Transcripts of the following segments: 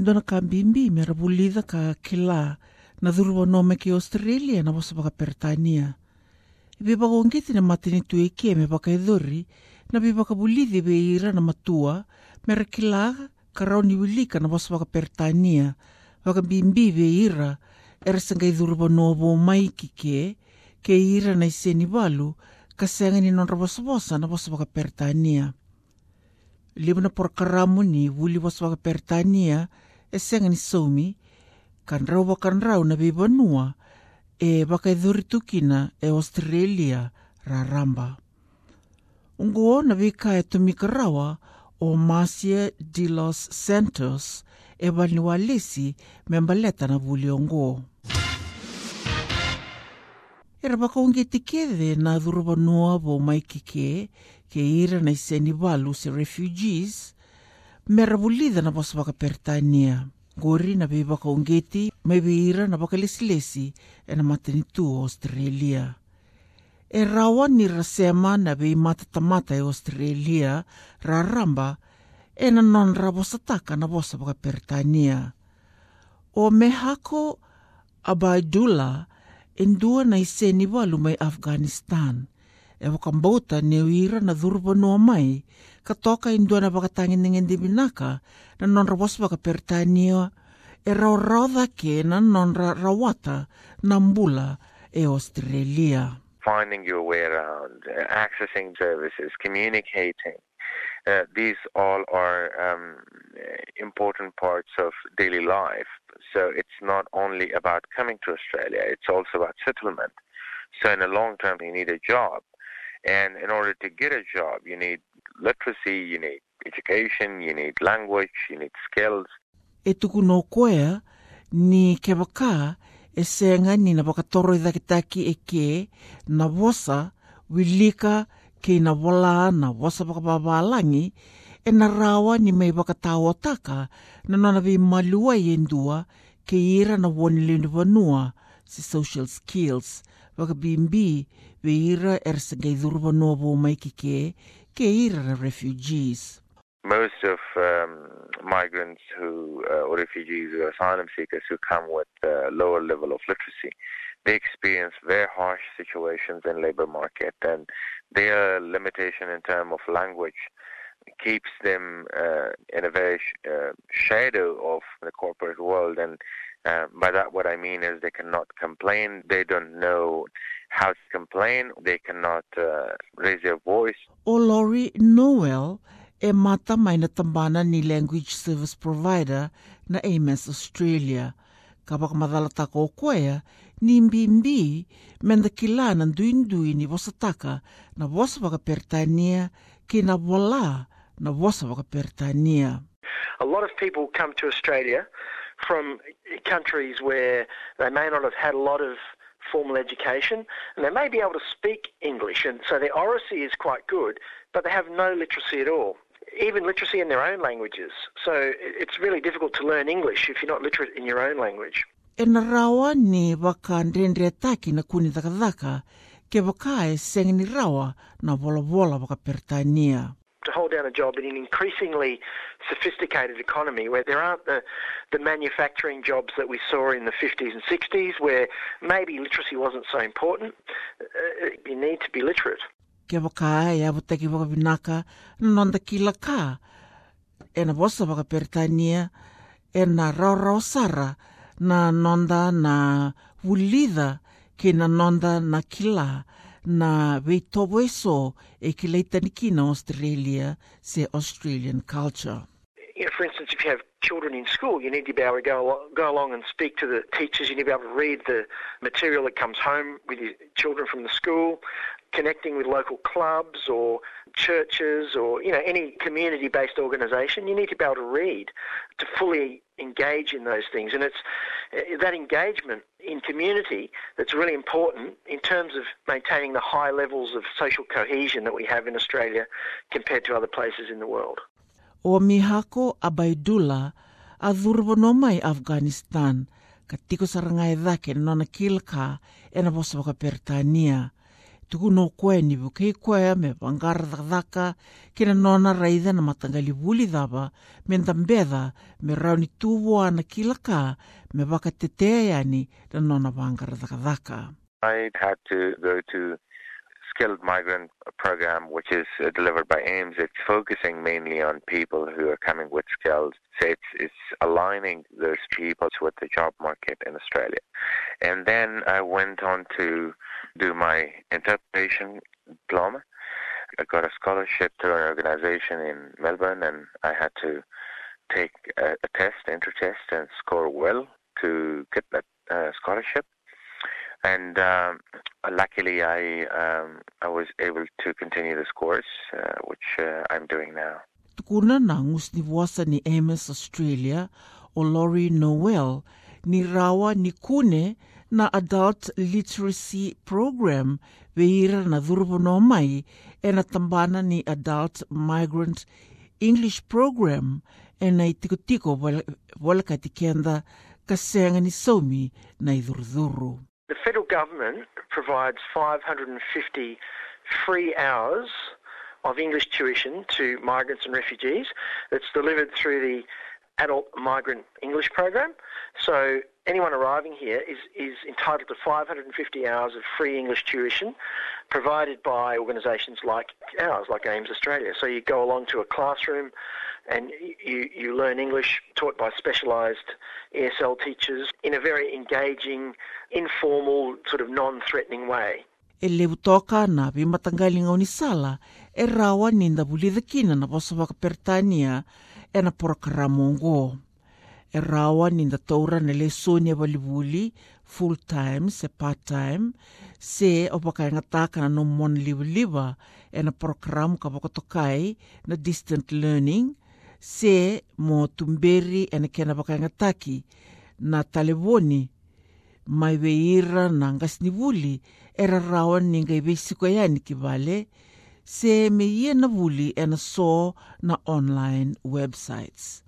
Indona ka bimbi me rabulida ka kila na dhuruwa nome ke Australia na wasa baka Pertania. Ibe baka ongeti na matini tu eke me baka idhuri na be baka bulidi be ira na matua me ra kila ka rauni wilika na wasa baka Pertania. Baka bimbi be ira era sanga idhuruwa novo mai ki ke ke ira na iseni walu ka sengani non rawasabosa na wasa baka Pertania. Libana por karamu ni wuli wasa baka Pertania e sengani soumi kan rau wakan rau na bibanua e wakaidhuri tukina e Australia ra ramba. Ungo na vika e tumika rawa o Marcia de los Santos e wani walisi me mbaleta na vuli ongo. Era baka unge tikede na dhuruba noa vo mai kike ke ira na iseni walu se refugees me ravulida na bosa baka pertania. Gori na be baka ungeti mai be ira na baka lesi e na matani tu o Australia. E rawa ni rasema na be mata tamata e Australia ra ramba e na non ra bosa taka na bosa baka pertania. O me hako Abaidullah indua na iseni walu mai Afghanistan. E ne uira na dhurba noa mai, ka toka indua na binaka na pertania e rau na rawata na mbula e Australia. finding your way around, uh, accessing services, communicating. Uh, these all are um, important parts of daily life. So it's not only about coming to Australia, it's also about settlement. So in the long term, you need a job. And in order to get a job, you need literacy, you need education, you need language, you need skills. E tuku no koea ni ke waka e senga ni na wakatoro i dhakitaki e ke na wasa wilika ke na wala na wasa wakababalangi e na rawa ni mai wakatawa taka na nana vi malua i endua ke ira na wani lini vanua si social skills waka ve ira er mai ke ira refugees. Most of um, migrants who, uh, or refugees or asylum seekers who come with a lower level of literacy, they experience very harsh situations in labor market and their limitation in terms of language keeps them uh, in a very sh- uh, shadow of the corporate world. And uh, by that what I mean is they cannot complain. They don't know how to complain. They cannot uh, raise their voice. O Laurie Nowell e mata mai na tambana ni Language Service Provider na AMES Australia. Ka baka madala taka koea, ni mbimbi menda kila na nduindui ni wasataka na wasa baka pertania wala na wasa pertania. A lot of people come to Australia from countries where they may not have had a lot of formal education and they may be able to speak English and so their oracy is quite good but they have no literacy at all even literacy in their own languages. So it's really difficult to learn English if you're not literate in your own language. E na rawa ni waka ndrendre taki na kuni ke waka e seng rawa na wola wola waka pertania. to hold down a job in an increasingly sophisticated economy where there aren't the, the manufacturing jobs that we saw in the 50s and 60s where maybe literacy wasn't so important. Uh, you need to be literate. ke waka e awa taki waka vinaka na nonda ki laka e na wasa waka pertania e na rau rau sara na nonda na wulida ke na nonda na tobo e so e ki leitani ki na Australia se Australian culture. For instance, if you have children in school, you need to be able to go, go along and speak to the teachers. You need to be able to read the material that comes home with your children from the school, connecting with local clubs or churches or you know any community-based organisation. You need to be able to read to fully engage in those things, and it's Eh, that engagement in community that's really important in terms of maintaining the high levels of social cohesion that we have in Australia compared to other places in the world. O mihako Abaidullah a mai Afghanistan ka tiko saranga e dhake nona kilka e na bosa waka pertania. Tuku no koe ni koe me kina nona na matangali wuli me me rauni tuwa na kilaka me waka te ani na nona I had to go to skilled migrant program, which is uh, delivered by AMES. It's focusing mainly on people who are coming with skills. So it's, it's aligning those people with the job market in Australia. And then I went on to do my interpretation diploma. I got a scholarship to an organization in Melbourne, and I had to take a, a test, enter test, and score well to get that uh, scholarship. And um, luckily, I um, I was able to continue this course, uh, which uh, I'm doing now. Tukuna na ngusni wasa ni AMES Australia o Laurie Nowell ni rawa ni kune na Adult Literacy Program veira na mai e na tambana ni Adult Migrant English Program e na ni somi na The federal government provides 550 free hours of English tuition to migrants and refugees. That's delivered through the Adult Migrant English Program. So anyone arriving here is, is entitled to 550 hours of free English tuition provided by organisations like ours, like AMES Australia. So you go along to a classroom and you, you learn English taught by specialised ESL teachers in a very engaging, informal, sort of non-threatening way. e levu toka na vi matangali ngau ni sala e rawa ni nda bulida kina na posa waka pertania e na programa ongo. E rawa ni na taura na lesoni e walibuli, full time se part time, se o pakaingata kana no mon liwa e na program ka pakotokai na distant learning, se mo tumberi e na kena pakaingataki na taleboni maiweira na ngasnivuli era rawa ni ngai vesiko yani ki vale, se ia na vuli e na so na online websites.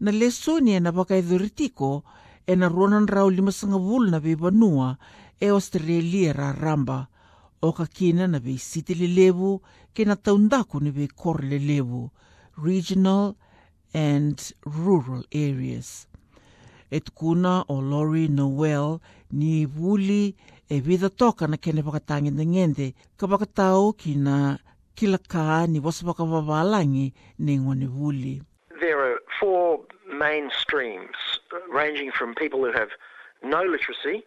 Na lesoni e na waka idhuritiko e na ronan rau lima sanga vul na vebanua e Australia ra ramba o ka kina na vei siti le levu ke na taundaku ni vei kor le levu, regional and rural areas e tukuna o Laurie Nowell ni vuli e vida toka na kene wakatangi na ngende ka wakatau ki na kila ka ni ni ngone. There are four main streams ranging from people who have no literacy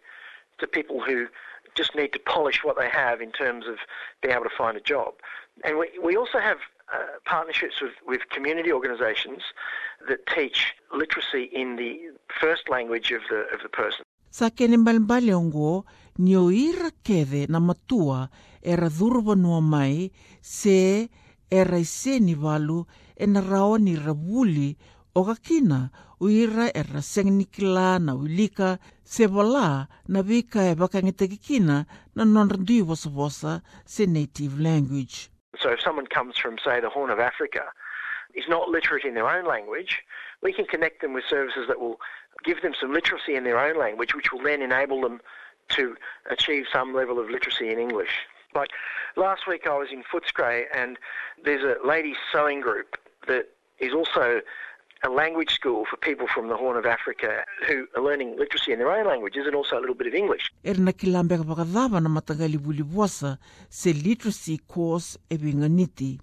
to people who just need to polish what they have in terms of being able to find a job. And we, we also have uh, partnerships with, with community organisations that teach literacy in the first language of the, of the person. Sa kene mbalimbali ongo, ni o ira keve na matua e ra dhurwa nua mai se e ra ise ni walu e na rao ni ra wuli o ka kina o ira e ra sengnikila na ulika se wala na vika e wakangete kina na nonrandui wasa wasa se native language. So if someone comes from, say, the Horn of Africa, is not literate in their own language, we can connect them with services that will give them some literacy in their own language, which will then enable them to achieve some level of literacy in English. Like last week, I was in Footscray, and there's a ladies' sewing group that is also a language school for people from the Horn of Africa who are learning literacy in their own languages and also a little bit of English. Pakadhava na matagali buli se literacy course e vinganiti.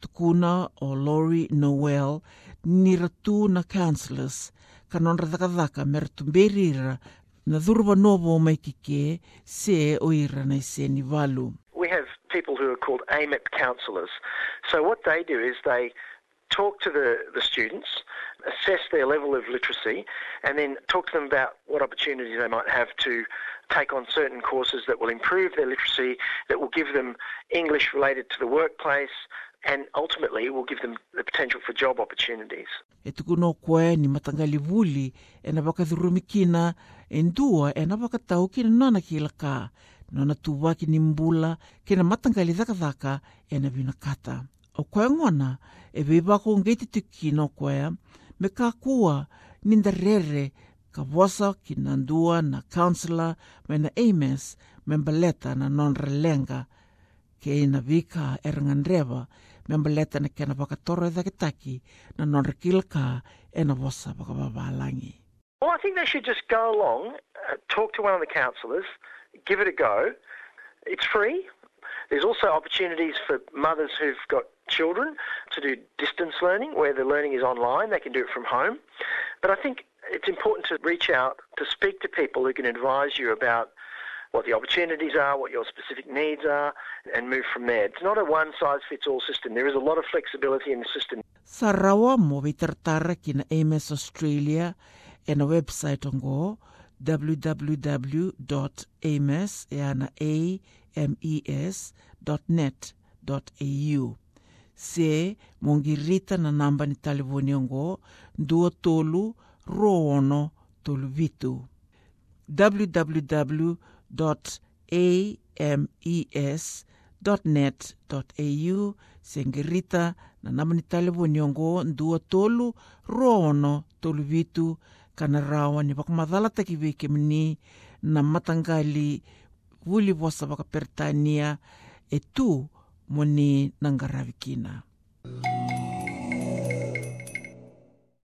Tukuna o Laurie Nowell ni ratu na counselors ka non radakadhaka mer tumberira na novo se. We have people who are called AMEP counsellors. So what they do is they talk to the, the students, assess their level of literacy, and then talk to them about what opportunities they might have to take on certain courses that will improve their literacy, that will give them English related to the workplace, and ultimately will give them the potential for job opportunities. E tukuno koe ni matangali vuli e na wakadhurumikina e ndua e na wakatau ki na nana ki laka. Nona tuwa ki ni mbula ki na matangali dhaka dhaka e na vina kata. O koe ngona e vibako ngeiti tuki no koe me ka kua ninda rere ka wasa ki na ndua na counselor me na AMES ke ina vika me na kena e na e na. Well, I think they should just go along, uh, talk to one of the counsellors, give it a go. It's free. There's also opportunities for mothers who've got children to do distance learning where the learning is online. They can do it from home. But I think it's important to reach out to speak to people who can advise you about what the opportunities are, what your specific needs are, and move from there. It's not a one size fits all system. There is a lot of flexibility in the system. Sarawa mo vitartara kina AMES Australia e na website ongo www.amos yana ames.net.au se mongirita na namba ni talivoni ongo dua tolu roono tolu vitu www.ames.net.au se ngirita na namba ni talivoni ongo dua tolu roono tolu vitu kana rawa ni wakamadhala takiweke mni na matangali wuli wasa wakapertania e tu moni nangaravikina.